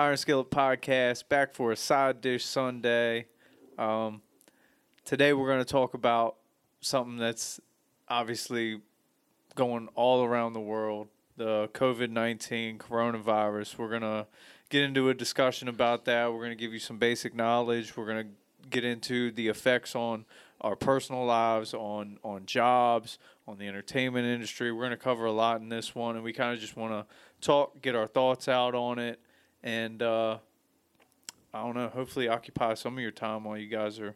Iron Skillet Podcast, back for a side dish Sunday. Um, today we're going to talk about something that's obviously going all around the world the COVID 19 coronavirus. We're going to get into a discussion about that. We're going to give you some basic knowledge. We're going to get into the effects on our personal lives, on, on jobs, on the entertainment industry. We're going to cover a lot in this one, and we kind of just want to talk, get our thoughts out on it, and uh, I don't know, hopefully occupy some of your time while you guys are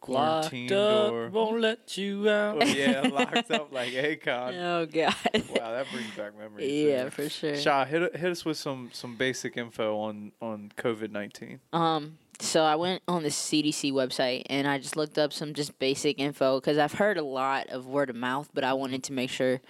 quarantined Locked up, or. won't let you out. Oh, yeah, locked up like Akon. Oh God. Wow, that brings back memories. yeah, for sure. Sha, hit hit us with some some basic info on on COVID nineteen. Um, so I went on the CDC website and I just looked up some just basic info because I've heard a lot of word of mouth, but I wanted to make sure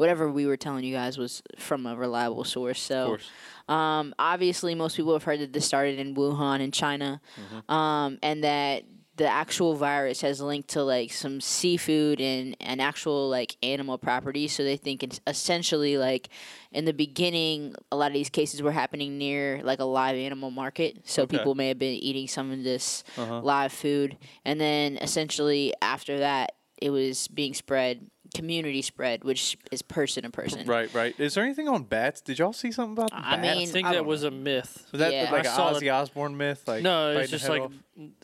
whatever we were telling you guys was from a reliable source. Of So, course. um, obviously, most people have heard that this started in Wuhan in China, Mm-hmm. um, and that the actual virus has linked to like some seafood and, and actual like animal properties. So they think it's essentially like in the beginning, a lot of these cases were happening near like a live animal market. So Okay. people may have been eating some of this Uh-huh. live food, and then essentially after that, it was being spread community spread, which is person to person. Right, right. Is there anything on bats? Did y'all see something about the I bats? mean, I think I that don't was know. a myth. was that Yeah. like I an saw Ozzy Osbourne myth? Like no, it's just like off?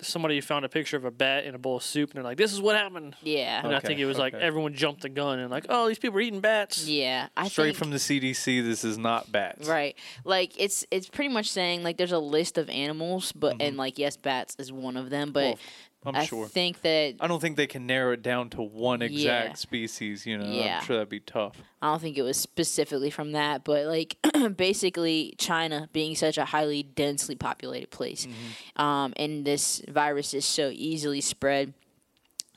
somebody found a picture of a bat in a bowl of soup, and they're like, "This is what happened." Yeah. And I think it was like everyone jumped the gun and like, "Oh, these people are eating bats." Yeah. I straight think, from the CDC. This is not bats. Right. Like it's it's pretty much saying like there's a list of animals, but Mm-hmm. and like yes, bats is one of them, but Well, I'm I sure. think that I don't think they can narrow it down to one exact Yeah. species. You know, Yeah. I'm sure that'd be tough. I don't think it was specifically from that, but like basically China being such a highly densely populated place, Mm-hmm. um, and this virus is so easily spread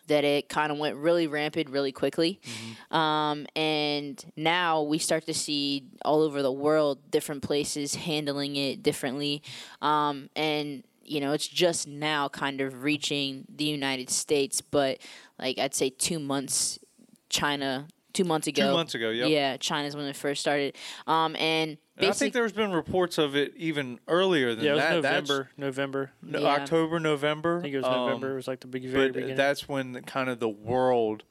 that it kind of went really rampant really quickly. Mm-hmm. Um, and now we start to see all over the world different places handling it differently. Um, and, you know, it's just now kind of reaching the United States, but like I'd say two months, China, two months ago. Two months ago, yep. Yeah, China's when it first started. Um, and And I think there's been reports of it even earlier than Yeah, it was that. That's- November. November. no, Yeah. October, November. I think it was Um, November. It was like the big, very but beginning. that's when the, kind of the world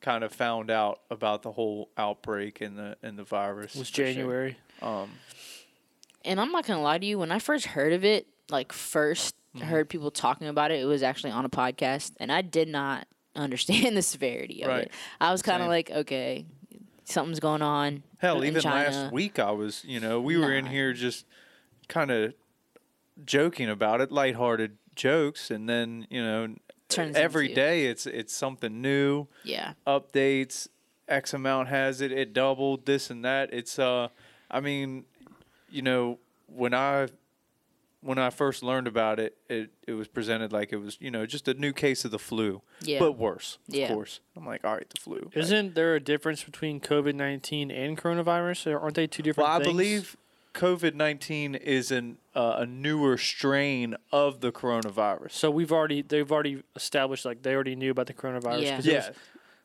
kind of found out about the whole outbreak and the and the virus. it was for sure. January. Um, and I'm not gonna lie to you, when I first heard of it, like 1st Mm-hmm. heard people talking about it, it was actually on a podcast, and I did not understand the severity of Right. it. I was kind of like, okay, something's going on. hell, even China. last week I was, you know, we were in here just kind of joking about it, lighthearted jokes, and then you know, Turns every day it's it's something new. Yeah, updates x amount has it it doubled this and that it's uh i mean you know when i when i first learned about it it it was presented like it was you know just a new case of the flu yeah. but worse of Yeah. course i'm like all right the flu Isn't there a difference between COVID nineteen and coronavirus? Or aren't they two different well i believe covid-19 is an uh, a newer strain of the coronavirus So we've already they've already established like they already knew about the coronavirus. Yeah. 'cause it yeah was-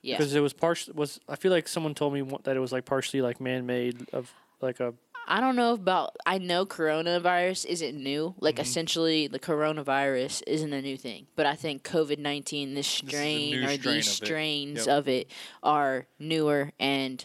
yeah. because it was partially was I feel like someone told me that it was like partially like man made of like a I don't know about. I know coronavirus isn't new. Like Mm-hmm. essentially, the coronavirus isn't a new thing. But I think COVID nineteen, this strain new or strain these of it. strains Yep. of it are newer, and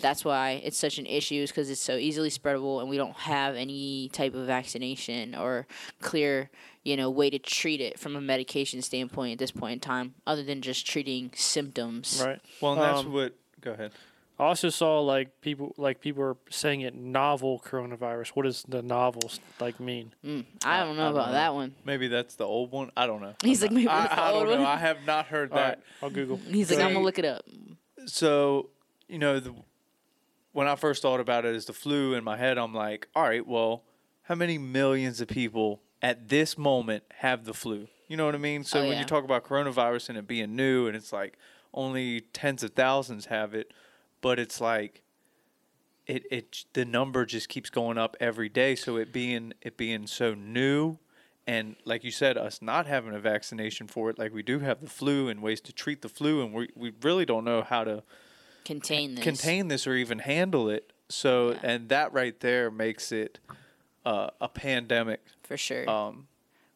that's why it's such an issue. Is because it's so easily spreadable, and we don't have any type of vaccination or clear, you know, way to treat it from a medication standpoint at this point in time, other than just treating symptoms. right. well and that's Um, what go ahead I also saw like people like people were saying it novel coronavirus. What does the novel like mean? Mm, I don't know I don't about know. that one. maybe that's the old one i don't know He's like, maybe I, the I old don't know one. i have not heard All that right, I'll Google. He's like, I'm gonna look it up. so you know the, when i first thought about it as the flu in my head i'm like all right well how many millions of people at this moment have the flu you know what i mean so Oh, when yeah. you talk about coronavirus and it being new and it's like only tens of thousands have it but it's like it, it the number just keeps going up every day so it being it being so new and like you said us not having a vaccination for it like we do have the flu and ways to treat the flu and we, we really don't know how to Contain this. contain this or even handle it. So, Yeah. and that right there makes it uh, a pandemic. for sure. Um,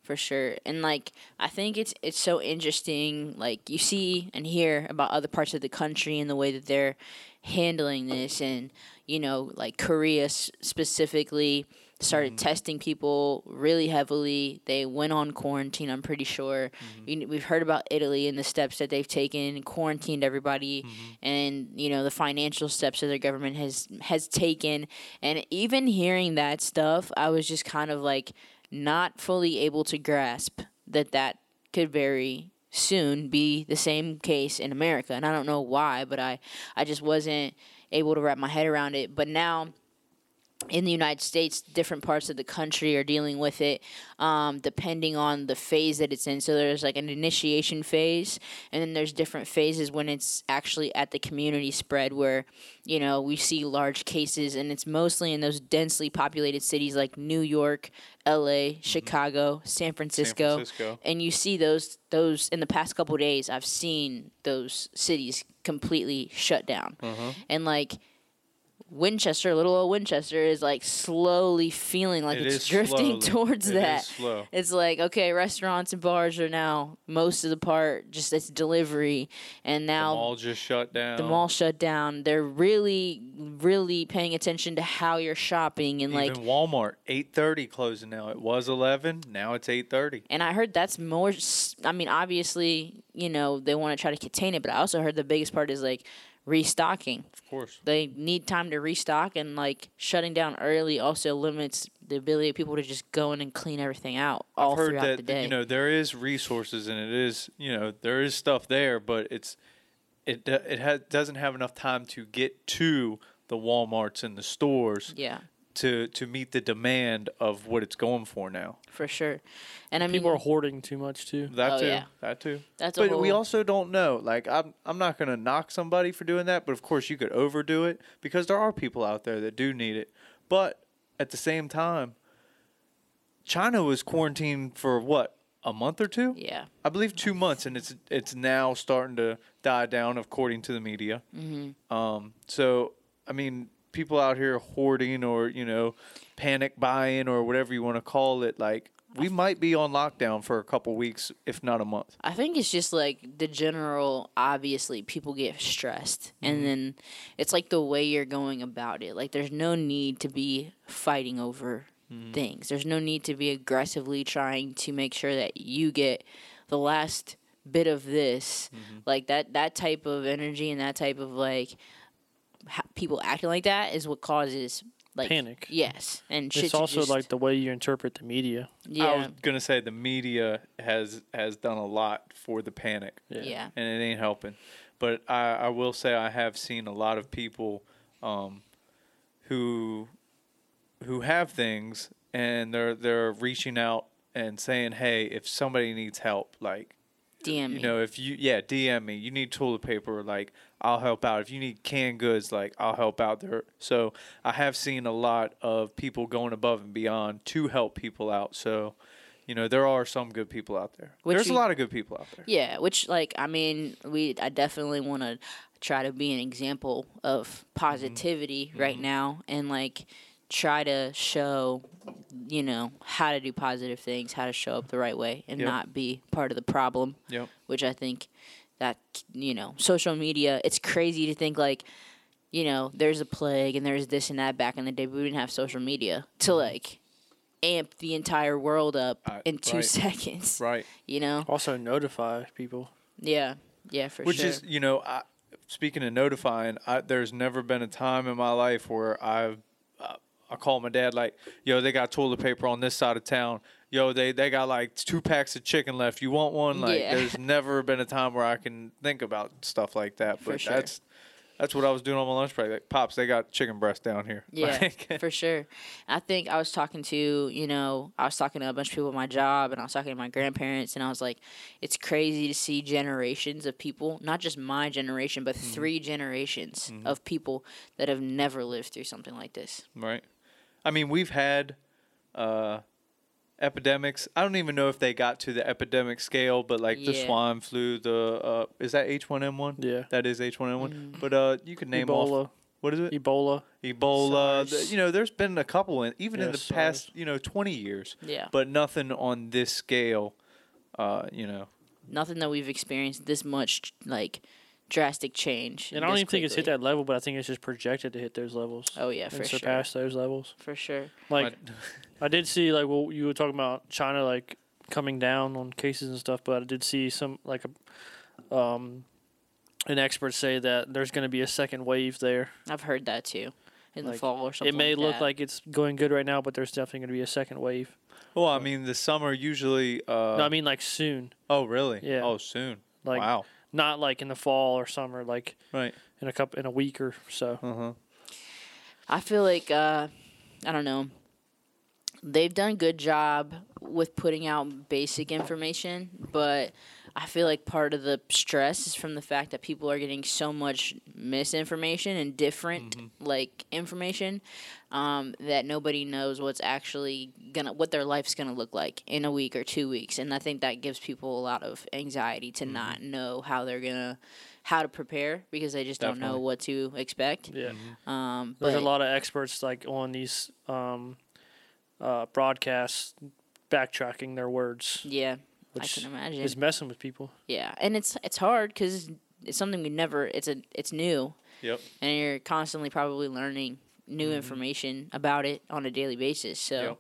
for sure and like i think it's it's so interesting like you see and hear about other parts of the country and the way that they're handling this and you know like korea s- specifically started mm-hmm. testing people really heavily. They went on quarantine i'm pretty sure. Mm-hmm. You kn- we've heard about italy and the steps that they've taken quarantined everybody mm-hmm. and you know the financial steps that their government has has taken. And even hearing that stuff i was just kind of like not fully able to grasp that that could very soon be the same case in America. And I don't know why, but I, I just wasn't able to wrap my head around it. But now in the United States, different parts of the country are dealing with it, um, depending on the phase that it's in. So there's like an initiation phase, and then there's different phases when it's actually at the community spread, where you know we see large cases, and it's mostly in those densely populated cities like New York, L.A., Chicago, San Francisco, Francisco. and you see those those in the past couple days. I've seen those cities completely shut down, Uh-huh. and like. Winchester, little old Winchester, is like slowly feeling like It it's drifting slowly. towards It that. It's like okay, restaurants and bars are now most of the part just it's delivery, and now The mall just shut down. the mall shut down. They're really, really paying attention to how you're shopping and like Even Walmart, eight thirty closing now. It was eleven. Now it's eight thirty. And I heard that's more. I mean, obviously, you know, they want to try to contain it, but I also heard the biggest part is like restocking. Of course. They need time to restock, and like shutting down early also limits the ability of people to just go in and clean everything out all I've heard throughout that the day. you know there is resources and it is you know there is stuff there, but it's it it has, doesn't have enough time to get to the WalMarts and the stores yeah, to to meet the demand of what it's going for now. for sure. And I mean, People are hoarding too much too. That Oh, too. yeah. That too. that's a But whole, we also don't know. Like I'm I'm not gonna knock somebody for doing that, but of course you could overdo it because there are people out there that do need it. But at the same time, China was quarantined for what a month or two. yeah, I believe two months, and it's it's now starting to die down, according to the media. mm-hmm. Um, so I mean, people out here hoarding or you know, panic buying or whatever you want to call it, like we might be on lockdown for a couple weeks, if not a month. I think it's just like the general. Obviously, people get stressed, Mm-hmm. and then it's like the way you're going about it. Like, there's no need to be fighting over Mm-hmm. things. There's no need to be aggressively trying to make sure that you get the last bit of this. Mm-hmm. Like that. That type of energy and that type of like people acting like that is what causes like Panic. Yes, and It's also just- like the way you interpret the media. yeah, I was gonna say the media has has done a lot for the panic, Yeah. yeah, and it ain't helping. But I, I will say I have seen a lot of people um, who who have things and they're they're reaching out and saying, "Hey, if somebody needs help, like DM you me. know, if you yeah, DM me. You need toilet paper, like I'll help out. If you need canned goods, like I'll help out there. So I have seen a lot of people going above and beyond to help people out. So, you know, there are some good people out there. Which There's you- a lot of good people out there. Yeah, which like I mean, we I definitely want to try to be an example of positivity mm-hmm. right mm-hmm. now and like try to show you know how to do positive things, how to show up the right way and Yep. not be part of the problem, Yep. which I think that you know, social media, it's crazy to think like you know, there's a plague and there's this and that back in the day, but we didn't have social media to like amp the entire world up Uh, in 2 right. seconds, Right. you know? Also notify people. Yeah. Yeah, for Which sure. Which is, you know, I, speaking of notifying, I, there's never been a time in my life where I've I call my dad like, yo, they got toilet paper on this side of town. Yo, they they got like two packs of chicken left. You want one? Like, Yeah. there's never been a time where I can think about stuff like that. For But sure. that's that's what I was doing on my lunch break. Like, pops, they got chicken breast down here. Yeah, Like, for sure. I think I was talking to, you know, I was talking to a bunch of people at my job and I was talking to my grandparents and I was like, it's crazy to see generations of people, not just my generation, but Mm-hmm. three generations of people that have never lived through something like this. right. I mean, we've had uh, epidemics. I don't even know if they got to the epidemic scale, but like the Yeah. swine flu, the uh, is that H1N1? Yeah. That is H1N1. Mm. But uh, you could name off Ebola. what is it? Ebola. Ebola. SARS. the- you know, there's been a couple in even in Yeah, the past, you know, 20 years, Yeah. but nothing on this scale. Uh, you know, Nothing that we've experienced this much like drastic change. And I don't this even think it's hit that level, but I think it's just projected to hit those levels Oh yeah, for and sure. surpass those levels. For sure. Like I did see like what you were talking about China like coming down on cases and stuff, but I did see some like a um an expert say that there's going to be a second wave there. I've heard that too. In the fall or something. It may like look that. like it's going good right now, but there's definitely going to be a second wave. well, I mean, the summer usually. Uh, no, I mean like soon, oh, really? Yeah. Oh, soon. like wow. Not like in the fall or summer, like Right. in a couple in a week or so. Uh huh. I feel like uh, I don't know. They've done a good job with putting out basic information, but I feel like part of the stress is from the fact that people are getting so much misinformation and different like information um, that nobody knows what's actually gonna what their life's gonna look like in a week or two weeks, and I think that gives people a lot of anxiety to not know how they're gonna how to prepare because they just don't know what to expect. Yeah. Um, There's but a lot of experts like on these um, uh, broadcasts backtracking their words, Yeah, I can imagine. is messing with people. yeah, and it's it's hard because it's something we never. It's a it's new, Yep. and you're constantly probably learning new Mm-hmm. information about it on a daily basis. So Yep.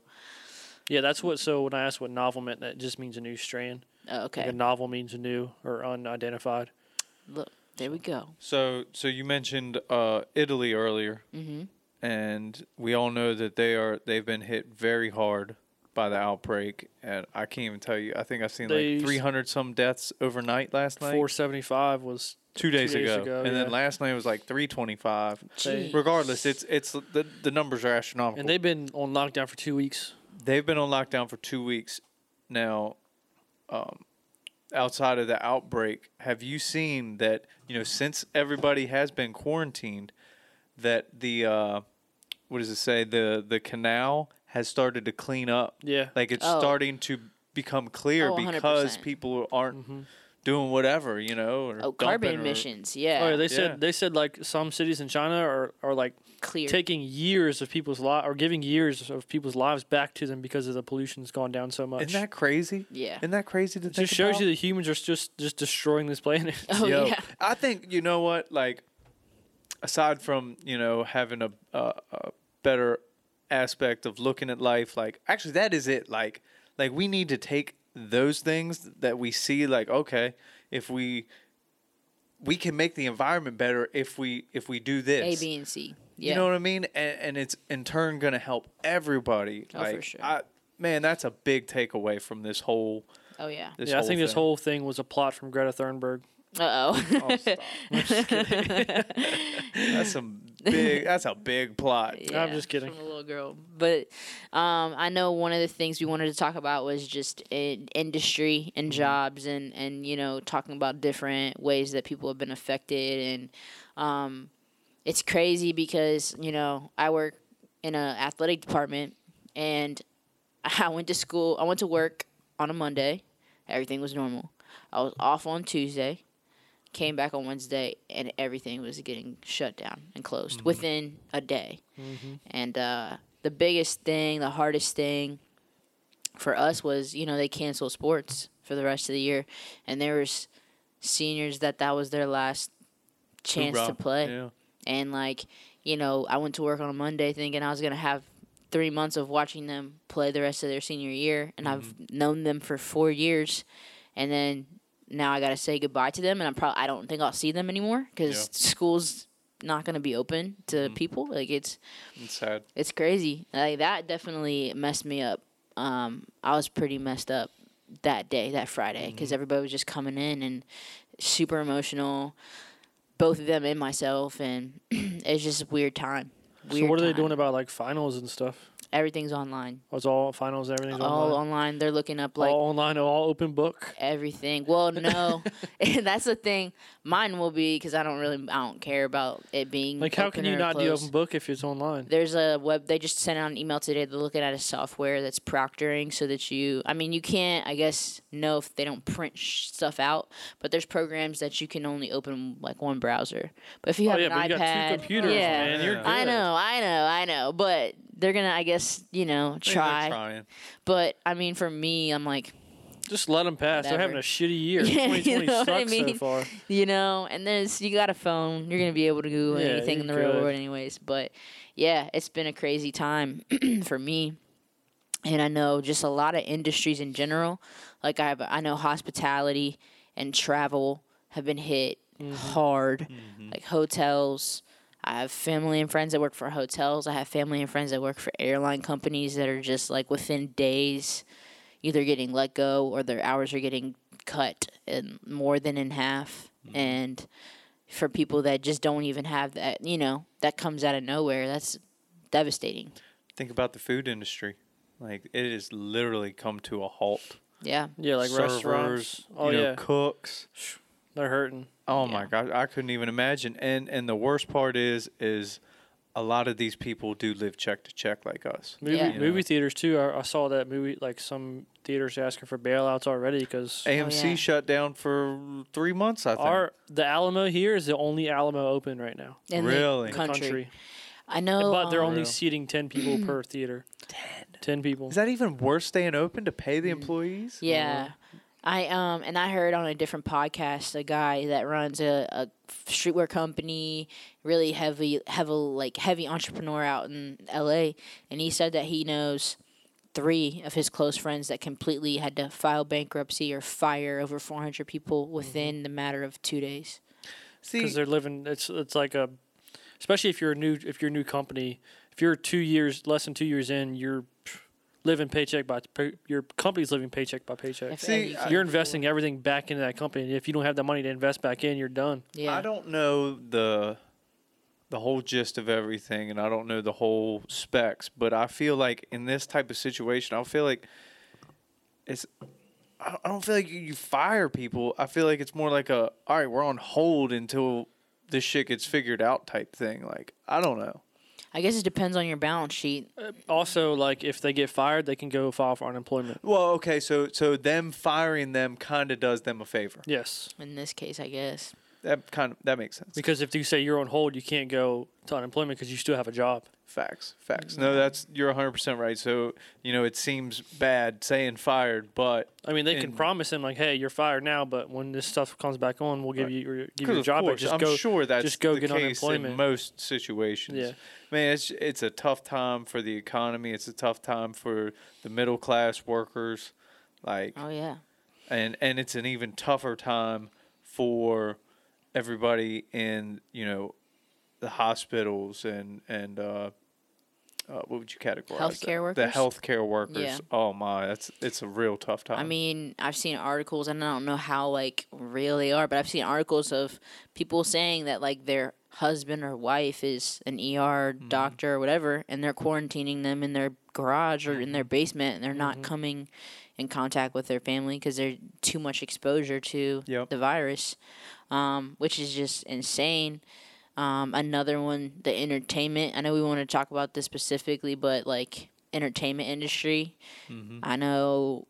Yeah, that's what. So when I asked what novel meant, that just means a new strand. Like okay, a novel means a new or unidentified. look there we go. So, so you mentioned uh, Italy earlier, hmm and we all know that they are they've been hit very hard by the outbreak, and I can't even tell you. I think I've seen They- like 300 some deaths overnight last night. Four seventy five was two days, ago, and then last night was like 325. Gee. Regardless, it's it's the the numbers are astronomical. and they've been on lockdown for two weeks. they've been on lockdown for two weeks now. Um, outside of the outbreak, have you seen that? You know, since everybody has been quarantined, that the uh, what does it say? The the canal has started to clean up. Yeah, Like it's Oh. starting to become clear Oh, because people aren't Mhm. doing whatever, you know. Or Oh, carbon dumping or- emissions. Yeah, Oh, yeah, they said Yeah. they said like some cities in China are, are like clear. taking years of people's li- or giving years of people's lives back to them because of the pollution's gone down so much. Isn't that crazy? yeah. Isn't that crazy to it think just shows about? you that humans are just just destroying this planet. Oh Yo, yeah. I think you know what, like, aside from you know having a, a, a better aspect of looking at life, like actually that is it. Like, like we need to take those things that we see, like okay, if we we can make the environment better if we if we do this. B, and C. Yeah. You know what I mean? And, and it's in turn going to help everybody. Oh, for sure. I, man, that's a big takeaway from this whole. oh yeah. This yeah, I whole think this whole thing was a plot from Greta Thunberg. Uh Oh. That's some big. That's a big plot. I'm just kidding. From a little girl, but um, I know one of the things we wanted to talk about was just in industry and Mm-hmm. jobs, and and you know talking about different ways that people have been affected, and um, it's crazy because you know I work in an athletic department, and I went to school. I went to work on a Monday. Everything was normal. I was off on Tuesday. Came back on Wednesday, and everything was getting shut down and closed mm-hmm. within a day. Mm-hmm. And uh, the biggest thing, the hardest thing for us was, you know, they canceled sports for the rest of the year, and there was seniors that that was their last chance to play. Yeah. And like, you know, I went to work on a Monday thinking I was gonna have three months of watching them play the rest of their senior year, and I've mm-hmm. known them for four years, and then now I gotta say goodbye to them, and I'm probably I don't think I'll see them anymore because Yeah. school's not gonna be open to people. Like it's It's sad. it's crazy. Like that definitely messed me up. Um, I was pretty messed up that day, that Friday, because everybody was just coming in and super emotional. Both of them and myself, and it's just a weird time. Weird so what are they doing about like finals and stuff? Everything's online. Was all finals, everything's all online. online. They're looking up like all online, all open book. everything. Well, no, that's the thing. Mine will be because I don't really, I don't care about it being Like, how can you not do open book if it's online? There's a web. They just sent out an email today. They're looking at a software that's proctoring, so that you. I mean, you can't. I guess know if they don't print sh- stuff out, but there's programs that you can only open like one browser. But if you Oh, have yeah, an iPad, got two computers, yeah, man. You're good. I know, I know, I know. But they're gonna, I guess, you know, I try. trying. But I mean, for me, I'm like, Just let them pass. They're having a shitty year. Yeah, you know what I sucks so mean? far. you know, and then it's, you got a phone, you're gonna be able to do Yeah, anything in the you're real good. world, anyways. But yeah, it's been a crazy time for me, and I know just a lot of industries in general. Like I have, I know hospitality and travel have been hit Mm-hmm. hard, like hotels. I have family and friends that work for hotels. I have family and friends that work for airline companies that are just like within days, either getting let go or their hours are getting cut in more than in half. Mm-hmm. And for people that just don't even have that, you know, that comes out of nowhere. That's devastating. Think about the food industry. Like it has literally come to a halt. Yeah. Yeah, like Servers, restaurants. Oh, you know, yeah. cooks. They're hurting. Oh Yeah. my god, I couldn't even imagine. And and the worst part is is a lot of these people do live check to check like us. Movie Yeah. You movie theaters too. I, I saw that movie. Like some theaters asking for bailouts already because AMC yeah. shut down for three months. I think. our the Alamo here is the only Alamo open right now. In Really? the country. country. I know. but they're um, only Real. seating ten people per theater. Ten. Ten people. is that even worth staying open to pay the employees? Mm. Yeah. I um and I heard on a different podcast a guy that runs a, a streetwear company, really heavy heavy like heavy entrepreneur out in LA and he said that he knows three of his close friends that completely had to file bankruptcy or fire over 400 people within the matter of 2 days. See, because they're living. It's it's like a, especially if you're a new if you're a new company. If you're two years less than two years in, you're pff, living paycheck by pay, your company's living paycheck by paycheck. If See, you're investing everything back into that company. and If you don't have the money to invest back in, you're done. Yeah. I don't know the the whole gist of everything, and I don't know the whole specs, but I feel like in this type of situation, I feel like it's. I I don't feel like you- you fire people. I feel like it's more like a all right, we're on hold until this shit gets figured out type thing. Like I don't know. I guess it depends on your balance sheet. Uh, also, like if they get fired, they can go file for unemployment. Well, okay, so so them firing them kind of does them a favor. Yes, In this case, I guess. That kind of that makes sense. because if you say you're on hold, you can't go to unemployment because you still have a job. Facts, facts. No, that's you're 100 percent right. So you know it seems bad saying fired, but I mean, they can promise him like, "Hey, you're fired now, but when this stuff comes back on, we'll give Right. you your, give you because of job back. course, Just I'm go." sure that's just go the get case unemployment. in most situations. Yeah. man, it's it's a tough time for the economy. It's a tough time for the middle class workers, like, Oh yeah. and and it's an even tougher time for everybody in you know the hospitals and and uh, uh, what would you categorize Healthcare that? the healthcare workers Yeah. oh my that's it's a real tough time I mean, I've seen articles, and I don't know how like real they are, but I've seen articles of people saying that like their husband or wife is an ER Mm-hmm. doctor or whatever, and they're quarantining them in their garage or in Mm-hmm. their basement, and they're not coming in contact with their family because they're too much exposure to Yep. the virus, um, which is just insane. Um, another one, the entertainment. I know we want to talk about this specifically, but like entertainment industry. Mm-hmm. I know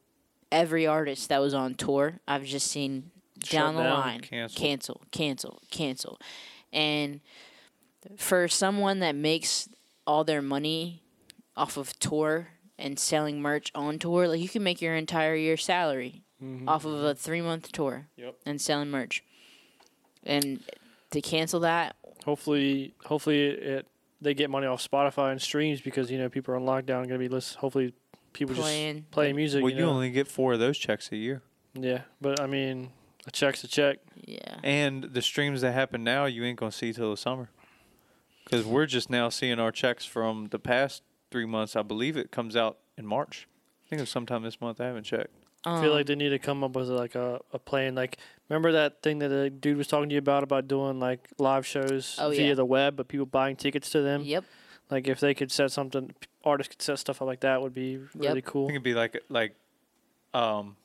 every artist that was on tour. I've just seen down the down, line canceled. cancel, cancel, cancel, and for someone that makes all their money off of tour and selling merch on tour, like you can make your entire year's salary off of a three month tour Yep. and selling merch. And to cancel that, Hopefully, hopefully it they get money off Spotify and streams because you know people are on lockdown and gonna be listen. Hopefully, people Playing. just play music. well you you know? only get four of those checks a year yeah, but I mean, a check's a check. yeah, and the streams that happen now you ain't gonna see till the summer because we're just now seeing our checks from the past three months i believe it comes out in march i think it was sometime this month i haven't checked I feel Um, like they need to come up with like a, a plan. Like, remember that thing that the dude was talking to you about about doing like live shows Oh, via yeah. the web, but people buying tickets to them. Yep. Like if they could set something, artists could set stuff up like that would be really I cool. think it'd be like like, um,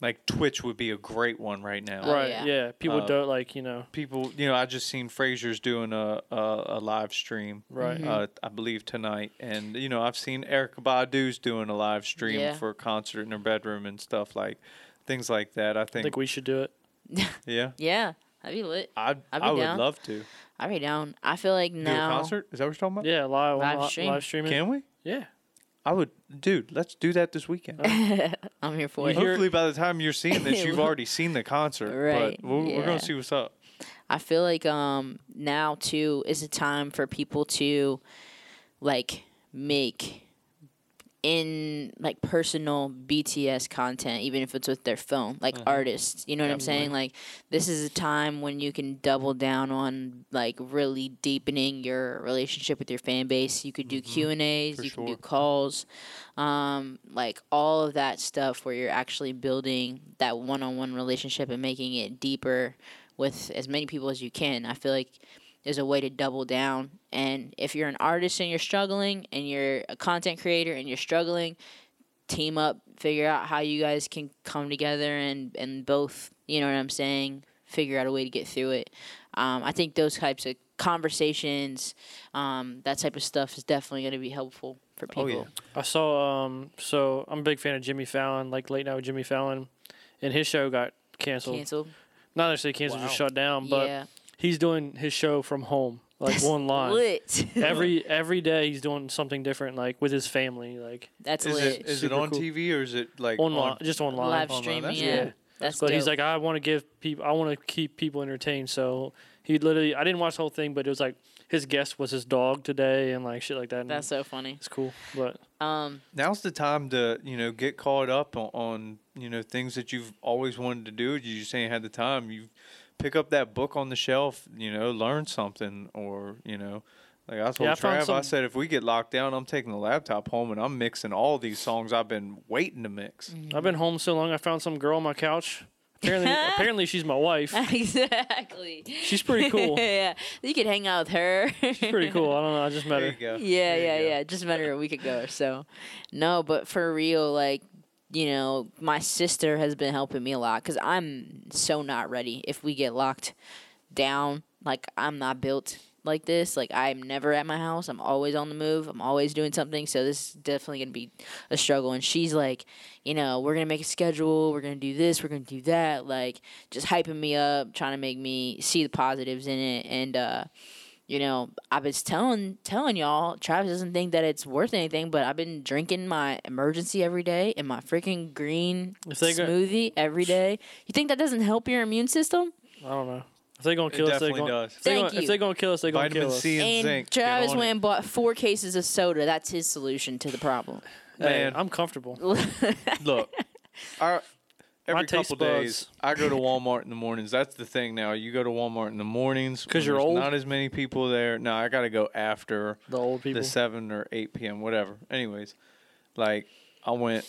like Twitch would be a great one right now. Oh, right? yeah. Yeah. People Uh, don't like you know. People, you know, I just seen Frasier's doing a a, a live stream. Right. Mhm. Uh, I believe tonight, and you know, I've seen Erykah Badu's doing a live stream Yeah. for a concert in her bedroom and stuff like things like that. I I think, think we should do it. Yeah, Yeah, that'd be lit. I'd, I'd be I would love to I'd be down. I feel like do a now. concert. Is that what you're talking about? Yeah, live Live live, stream. live streaming. Can we? Yeah. I would, dude. Let's do that this weekend. I'm here for You it. Hopefully, by the time you're seeing this, you've already seen the concert. Right, But we're, we're yeah. gonna see what's up. I feel like um now too is a time for people to like make in like personal BTS content, even if it's with their phone, like artists. You know what I'm saying? Like this is a time when you can double down on like really deepening your relationship with your fan base. You could do Q and A's, you can do calls, um, like all of that stuff where you're actually building that one-on-one relationship and making it deeper with as many people as you can. I feel like there's a way to double down. And if you're an artist and you're struggling, and you're a content creator and you're struggling, team up, figure out how you guys can come together and and both, you know what I'm saying, figure out a way to get through it. Um, I think those types of conversations, um, that type of stuff is definitely going to be helpful for people. Oh, yeah. I saw. Um. So I'm a big fan of Jimmy Fallon, like Late Night with Jimmy Fallon, and his show got canceled. Canceled. Not necessarily canceled, just shut down. But yeah. He's doing his show from home, like That's one line. Lit. every every day he's doing something different, like with his family, like That's Is lit. it is it on cool. TV or is it like online, on- just online. Live online, streaming. that's Yeah. cool. That's But he's like, I want to give people, I want to keep people entertained. So he literally, I didn't watch the whole thing, but it was like his guest was his dog today and like shit like that. and That's so funny. it's cool. But Um, now's the time to you know get caught up on, on you know things that you've always wanted to do. You just ain't had the time. You pick up that book on the shelf. You know, learn something, or you know, like I told Yeah, Trav, I some- said if we get locked down, I'm taking the laptop home and I'm mixing all these songs I've been waiting to mix. Mm. I've been home so long, I found some girl on my couch. Apparently, apparently she's my wife. exactly. She's pretty cool. yeah, you could hang out with her. She's pretty cool. I don't know. I just met There her. you go. Yeah, There you yeah, go. yeah. Just met her a week ago or so. No, but for real, like, you know, my sister has been helping me a lot because I'm so not ready if we get locked down. Like, I'm not built like this. Like, I'm never at my house. I'm always on the move. I'm always doing something. So, this is definitely to be a struggle. And she's like, you know, we're to make a schedule. We're to do this. We're to do that. Like, just hyping me up, trying to make me see the positives in it. And, uh, you know, I was telling telling y'all, Travis doesn't think that it's worth anything, but I've been drinking my emergency every day and my freaking green If they go- smoothie every day. You think that doesn't help your immune system? I don't know. If they're gonna It kill us, they're definitely gonna. does. If they're Thank gonna, if you. they're gonna kill us, they're gonna Vitamin kill us. C and, And zinc. Travis on went and bought four cases of soda. That's his solution to the problem. Hey, Man. I'm comfortable. Look, our, every taste couple days, I go to Walmart in the mornings. That's the thing now. You go to Walmart in the mornings because you're old? Not as many people there. No, I got to go after The old people. the seven or eight p.m. whatever. Anyways, like I went,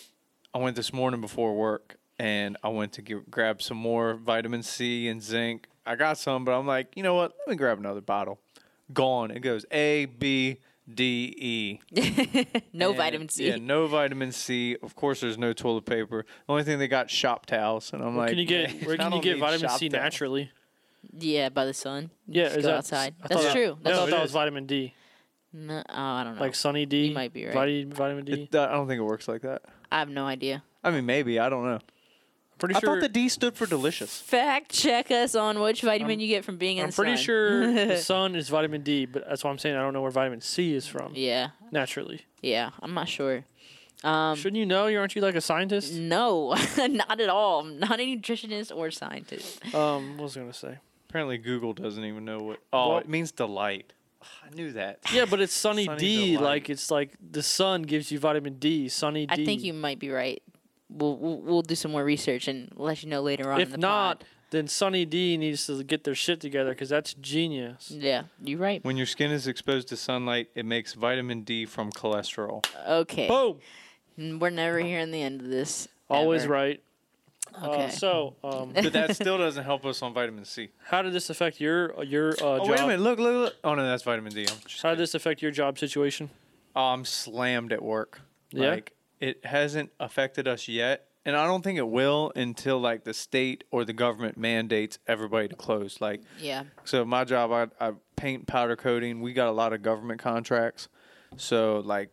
I went this morning before work, and I went to get, grab some more vitamin C and zinc. I got some, but I'm like, you know what? Let me grab another bottle. Gone. It goes A B D E. no And- vitamin C. Yeah, no vitamin C. Of course, there's no toilet paper. The only thing they got shop towels, and I'm Where like, can you get "Man, where can you get vitamin C towels." naturally? Yeah, by the sun. Yeah, Just is go that, outside. I That's thought- true. I That's thought that was vitamin D, No, oh, I don't know. like Sunny D. You might be right. Vitamin vitamin D. It- I don't think it works like that. I have no idea. I mean, maybe I don't know. Pretty I sure. thought the D stood for delicious. Fact check us on which vitamin I'm- you get from being in the sun. I'm the pretty sun. sure the sun is vitamin D, but that's why I'm saying I don't know where vitamin C is from yeah, naturally. yeah. I'm not sure. Um, Shouldn't you know? You aren't you like a scientist? No, not at all. I'm not a nutritionist or scientist. Um, what was I gonna say? Apparently, Google doesn't even know what. Oh, Well- it means delight. I knew that. Yeah, but it's sunny, Sunny D. delight. Like it's like the sun gives you vitamin D. Sunny D. I think you might be right. We'll, we'll we'll do some more research and let you know later on. in If the not, pod. then Sunny D needs to get their shit together because that's genius. yeah, you're right. When your skin is exposed to sunlight, it makes vitamin D from cholesterol. Okay, Boom. We're never hearing the end of this. Always ever. right. Okay. Uh, so, um, But that still doesn't help us on vitamin C. how did this affect your your uh, Oh job? wait a minute! Look, look, look! Oh no, that's vitamin D. I'm just How did this affect your job situation? Oh, I'm slammed at work. Yeah? Like it hasn't affected us yet, and I don't think it will until like the state or the government mandates everybody to close. Like Yeah. so, my job, I, I paint powder coating. We got a lot of government contracts, so like.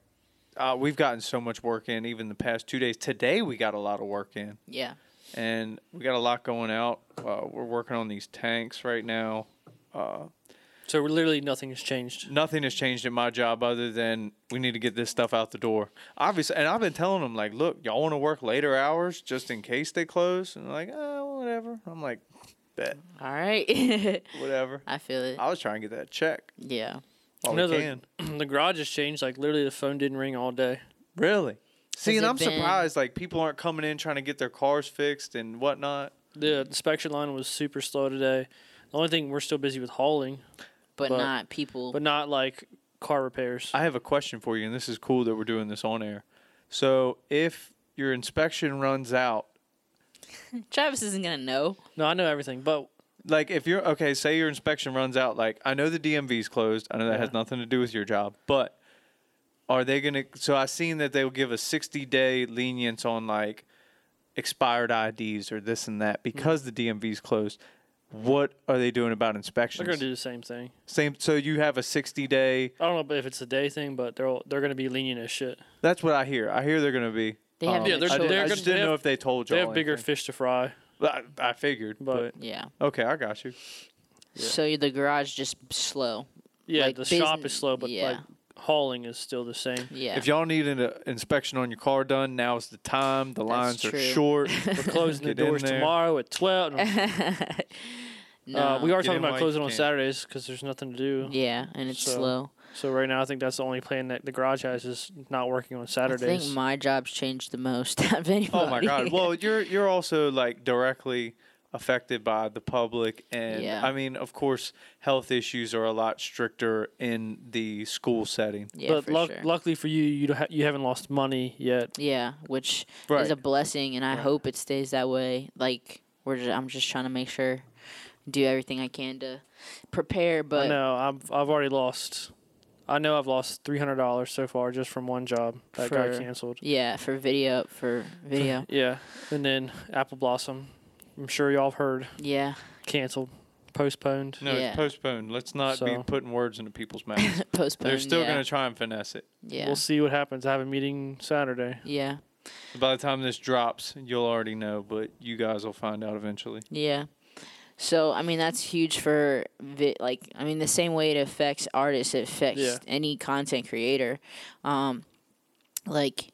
Uh, we've gotten so much work in even the past two days. Today we got a lot of work in, Yeah. and we got a lot going out. Uh, we're working on these tanks right now. Uh, So literally nothing has changed. nothing has changed in my job other than we need to get this stuff out the door. Obviously, and I've been telling them like, look, y'all want to work later hours just in case they close, and they're like, oh, whatever. I'm like, bet, All right. whatever. I feel it. I was trying to get that check Yeah. while No, we the- can. the garage has changed. Like literally, the phone didn't ring all day. Really? See, and I'm been- surprised like people aren't coming in trying to get their cars fixed and whatnot. The inspection line was super slow today. The only thing we're still busy with hauling, But, But- not people. but not like car repairs. I have a question for you, and this is cool that we're doing this on air. So, if your inspection runs out Travis isn't gonna know. no, I know everything, but like if you're okay say your inspection runs out like i know the dmv's closed i know that has nothing to do with your job but are they gonna so I've seen that they will give a 60 day lenience on like expired ids or this and that because mm-hmm. the dmv's closed what are they doing about inspections? they're gonna do the same thing. same so you have a 60 day I don't know if it's a day thing, but they're they're gonna be lenient as shit. that's what i hear i hear they're gonna be They have um, Yeah, they're- I, did, they're I gonna- just didn't know have- if they told you They have bigger fish to fry, I, I figured but Yeah. okay i got you So the garage just slow. yeah, Like the shop is slow, but yeah. like hauling is still the same. Yeah. if y'all need an uh, inspection on your car done now's the time the lines are short We're closing the doors tomorrow at twelve. No, no. uh, we are Get talking about closing on can. Saturdays because there's nothing to do. Yeah, and it's So, slow. So right now, I think that's the only plan that the garage has is not working on Saturdays. I think my job's changed the most out of anybody. Oh my god. Well, you're you're also like directly affected by the public and Yeah. I mean, of course, health issues are a lot stricter in the school setting. yeah, but for luck sure. luckily for you, you ha- you haven't lost money yet. Yeah, which Right. is a blessing, and I Right. hope it stays that way. Like we're, just, I'm just trying to make sure, do everything I can to prepare. I But know I've I've already lost. I know I've lost three hundred dollars so far just from one job that got canceled. yeah, for video, for video, Yeah, and then Apple Blossom. I'm sure y'all have heard yeah, canceled, postponed. No, Yeah. it's postponed. Let's not be So- putting words into people's mouths. postponed. They're still yeah. going to try and finesse it. yeah, We'll see what happens. I have a meeting Saturday. yeah, By the time this drops, you'll already know, but you guys will find out eventually. yeah. So I mean that's huge for vi- like I mean the same way it affects artists, it affects Yeah. any content creator. Um, like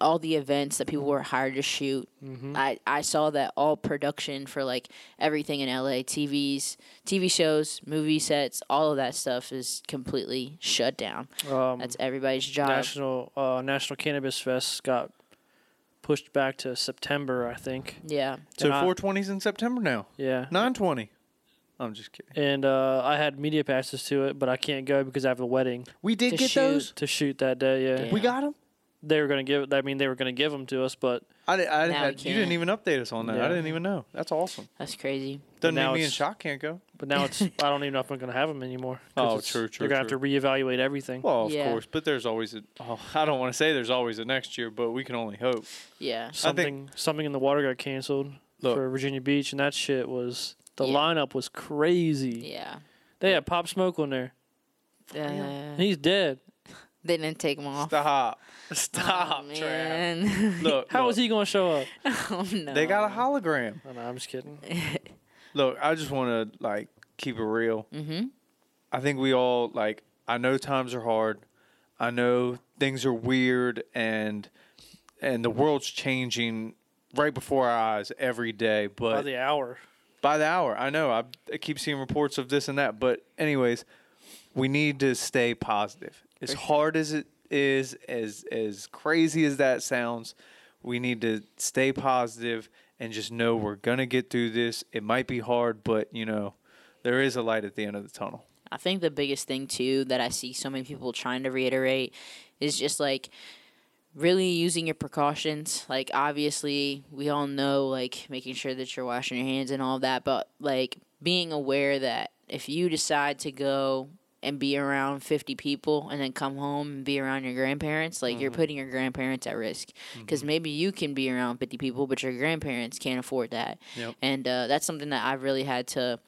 all the events that people were hired to shoot Mm-hmm. I, I saw that all production for like everything in LA, TVs, TV shows, movie sets, all of that stuff is completely shut down. Um, That's everybody's job. National uh, National Cannabis Fest got pushed back to September, I think. yeah. So And I- 420's in September now. Yeah. 920. I'm just kidding. And uh, I had media passes to it, but I can't go because I have a wedding We did To get shoot. those. to shoot that day. Yeah, Yeah. We got them. They were gonna give. I mean, they were gonna give them to us, but I, di- I Now we you didn't can't. even update us on that. I Yeah. didn't even know. That's awesome. That's crazy. Doesn't now mean me and Shock can't go. but now it's. I don't even know if I'm gonna have them anymore. 'cause Oh, it's- true, true, They're gonna have to reevaluate everything. Well, of Yeah. course, but there's always a. Oh, I don't want to say there's always a next year, but we can only hope. Yeah. something something in the water got canceled Look. for Virginia Beach, and that shit was the Yeah. lineup was crazy. Yeah. They had Pop Smoke on there. Uh, He's dead. They didn't take him off. Stop, Oh, stop, Trav. man. Look, How look, was he gonna show up? oh no. They got a hologram. Oh, no, I'm just kidding. Look, I just want to like keep it real. Mm-hmm. I think we all like. I know times are hard. I know things are weird, and and the world's changing right before our eyes every day. But By the hour. by the hour. I know. I, I keep seeing reports of this and that, but anyways, we need to stay positive. As hard as it is, as as crazy as that sounds, we need to stay positive and just know we're gonna get through this. It might be hard, but you know, there is a light at the end of the tunnel. I think the biggest thing too that I see so many people trying to reiterate is just like really using your precautions. Like obviously, we all know like making sure that you're washing your hands and all that, but like being aware that if you decide to go and be around 50 people and then come home and be around your grandparents like you're putting your grandparents at risk because maybe you can be around 50 people but your grandparents can't afford that Yep. and uh, that's something that i've really had to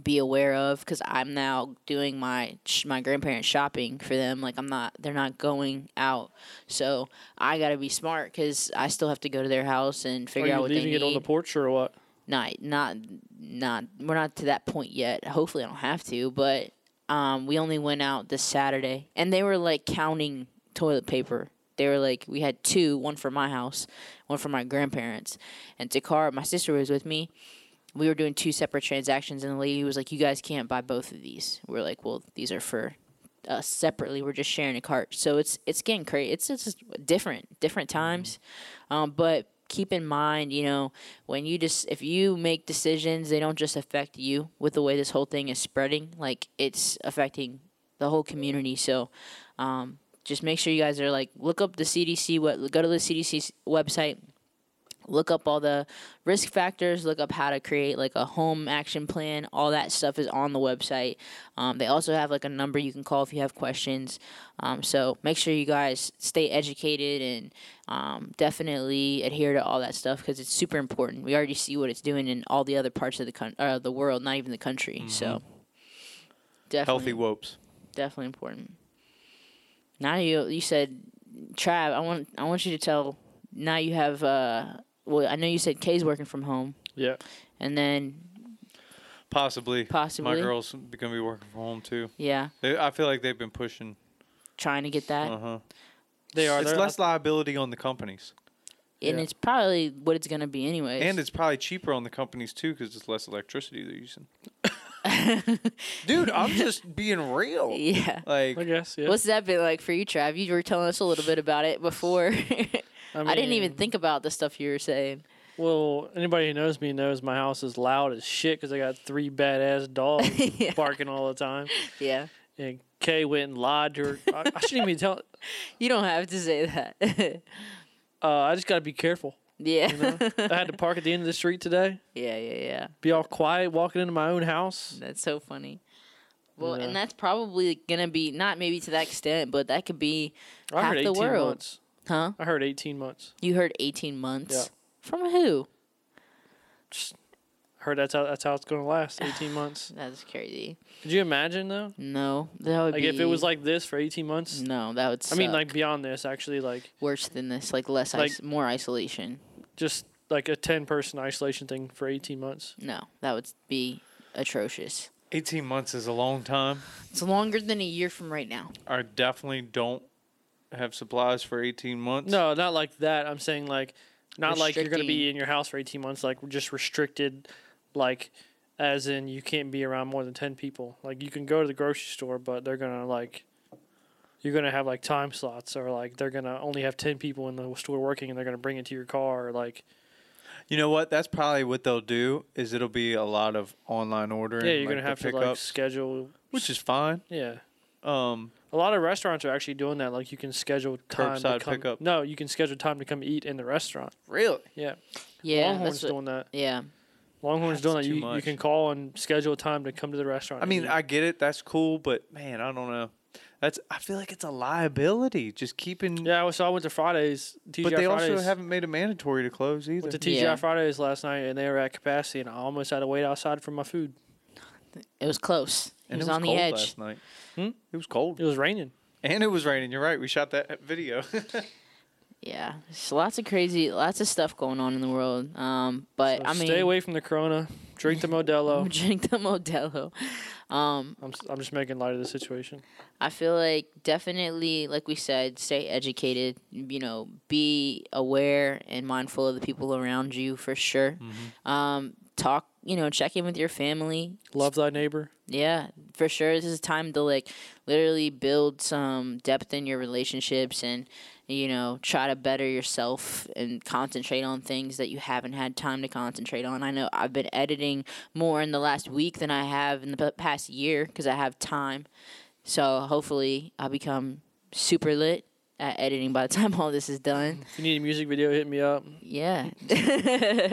be aware of because i'm now doing my sh- my grandparents shopping for them like i'm not they're not going out so i gotta be smart because i still have to go to their house and figure out what they leaving need it on the porch or what? not not not we're not to that point yet. Hopefully I don't have to, but um we only went out this Saturday and they were like counting toilet paper. They were like we had two, one for my house, one for my grandparents. And Takara, my sister was with me. We were doing two separate transactions and the lady was like, You guys can't buy both of these. We're like, Well, these are for us separately. We're just sharing a cart. So it's it's getting crazy. It's it's just different, different times. Um, but keep in mind, you know, when you just if you make decisions, they don't just affect you with the way this whole thing is spreading. Like it's affecting the whole community. So, um, just make sure you guys are like look up the CDC. What go to the CDC website. Look up all the risk factors. Look up how to create like a home action plan. All that stuff is on the website. Um, they also have like a number you can call if you have questions. Um, so make sure you guys stay educated and um, definitely adhere to all that stuff because it's super important. We already see what it's doing in all the other parts of the coun- uh, the world, not even the country. So definitely, Healthy whoops. definitely important. Now you you said, Trav, I want I want you to tell. Now you have. Uh, well, I know you said Kay's working from home, Yeah. and then Possibly. Possibly. My girls gonna be working from home too. yeah, They, I feel like they've been pushing. trying to get that, Uh huh. They are. It's They're- less liability on the companies, and yeah. it's probably what it's gonna be anyway. and it's probably cheaper on the companies too because it's less electricity they're using. Dude, I'm just being real. yeah. Like, I guess. Yeah. What's that been like for you, Trav? You were telling us a little bit about it before. I, I didn't even think about the stuff you were saying. Well, anybody who knows me knows my house is loud as shit because I got three badass dogs Yeah. barking all the time. Yeah. And Kay went and lied to her. I, I shouldn't even tell. You don't have to say that. Uh, I just got to be careful. yeah. You know? I had to park at the end of the street today. yeah, yeah, yeah. Be all quiet walking into my own house. That's so funny. Well, Yeah. and that's probably gonna be not maybe to that extent, but that could be I half the 18 world. months. Huh? I heard 18 months. You heard eighteen months. Yeah. From who? Just heard that's how that's how it's going to last. 18 months. That's crazy. Could you imagine though? No, that would Like be. if it was like this for 18 months. No, that would. I mean, like beyond this, actually, like worse than this. Like less, like- is- more isolation. just like a 10 person isolation thing for 18 months. No, that would be atrocious. 18 months is a long time. It's longer than a year from right now. I definitely don't have supplies for 18 months. No, not like that. I'm saying like not like you're going to be in your house for 18 months like just restricted like as in you can't be around more than 10 people. Like you can go to the grocery store but they're going to like you're going to have like time slots or like they're going to only have 10 people in the store working and they're going to bring it to your car or like You know what? That's probably what they'll do. Is it'll be a lot of online ordering. yeah, you're like going to have to like schedule which is fine. yeah. Um, A lot of restaurants are actually doing that. Like you can schedule time Curbside to come. pickup. No, you can schedule time to come eat in the restaurant. really? Yeah, Yeah, Longhorn's that's what, doing that. yeah. Longhorn's That's doing that. too You, you can call and schedule a time to come to the restaurant. I mean, eat. I get it. That's cool, but man, I don't know. That's I feel like it's a liability just keeping. yeah. So I went to Fridays. TGI but they Fridays. also haven't made it mandatory to close either. went to TGI Yeah. Fridays last night, and they were at capacity, and I almost had to wait outside for my food. It was close. It and was, it was on the cold edge. last night. Hmm? It was cold, It was raining. and it was raining. You're right. We shot that video. Yeah, there's lots of crazy, lots of stuff going on in the world. Um, but So I mean, stay away from the Corona. Drink the Modelo. drink the Modelo. Um, I'm s- I'm just making light of the situation. I feel like definitely, like we said, stay educated. You know, be aware and mindful of the people around you for sure. Um, talk, you know, check in with your family. Love thy neighbor. Yeah, for sure. This is time to like literally build some depth in your relationships and you know try to better yourself and concentrate on things that you haven't had time to concentrate on. I know I've been editing more in the last week than I have in the past year because I have time. So hopefully I'll become super lit at editing by the time all this is done. If you need a music video, hit me up. Yeah.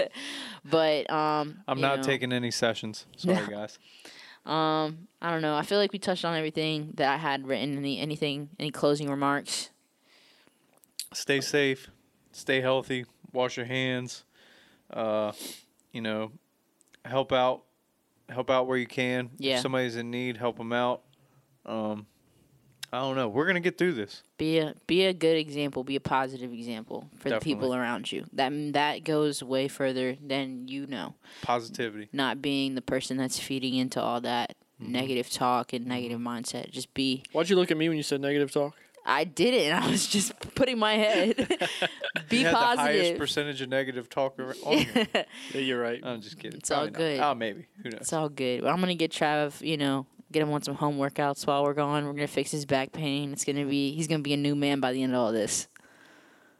but um I'm not know, taking any sessions. Sorry, guys. um I don't know. I feel like we touched on everything that I had written. Any anything any closing remarks? Stay safe. Stay healthy. Wash your hands. Uh, you know, help out. Help out where you can. Yeah. If somebody's in need, help them out. Um, I don't know. We're gonna get through this. Be a be a good example. Be a positive example for the people around you. That that goes way further than you know. Positivity. Not being the person that's feeding into all that Mm-hmm. negative talk and negative mindset. Just be. Why'd you look at me when you said negative talk? I did it, and I was just putting my head. be you had the highest percentage of negative talk ar- on here. Yeah, you're right. I'm just kidding. It's all Probably not. good. Oh, maybe. Who knows? It's all good. I'm gonna get Trav, you know, get him on some home workouts while we're gone. We're gonna fix his back pain. It's gonna be he's gonna be a new man by the end of all this.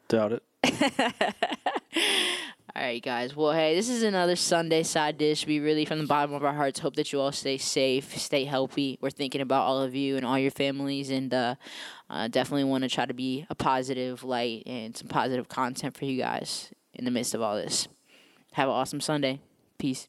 Doubt it. All right, guys. Well, hey, this is another Sunday side dish. We really, from the bottom of our hearts, hope that you all stay safe, stay healthy. We're thinking about all of you and all your families, and uh, uh, definitely want to try to be a positive light and some positive content for you guys in the midst of all this. Have an awesome Sunday. Peace.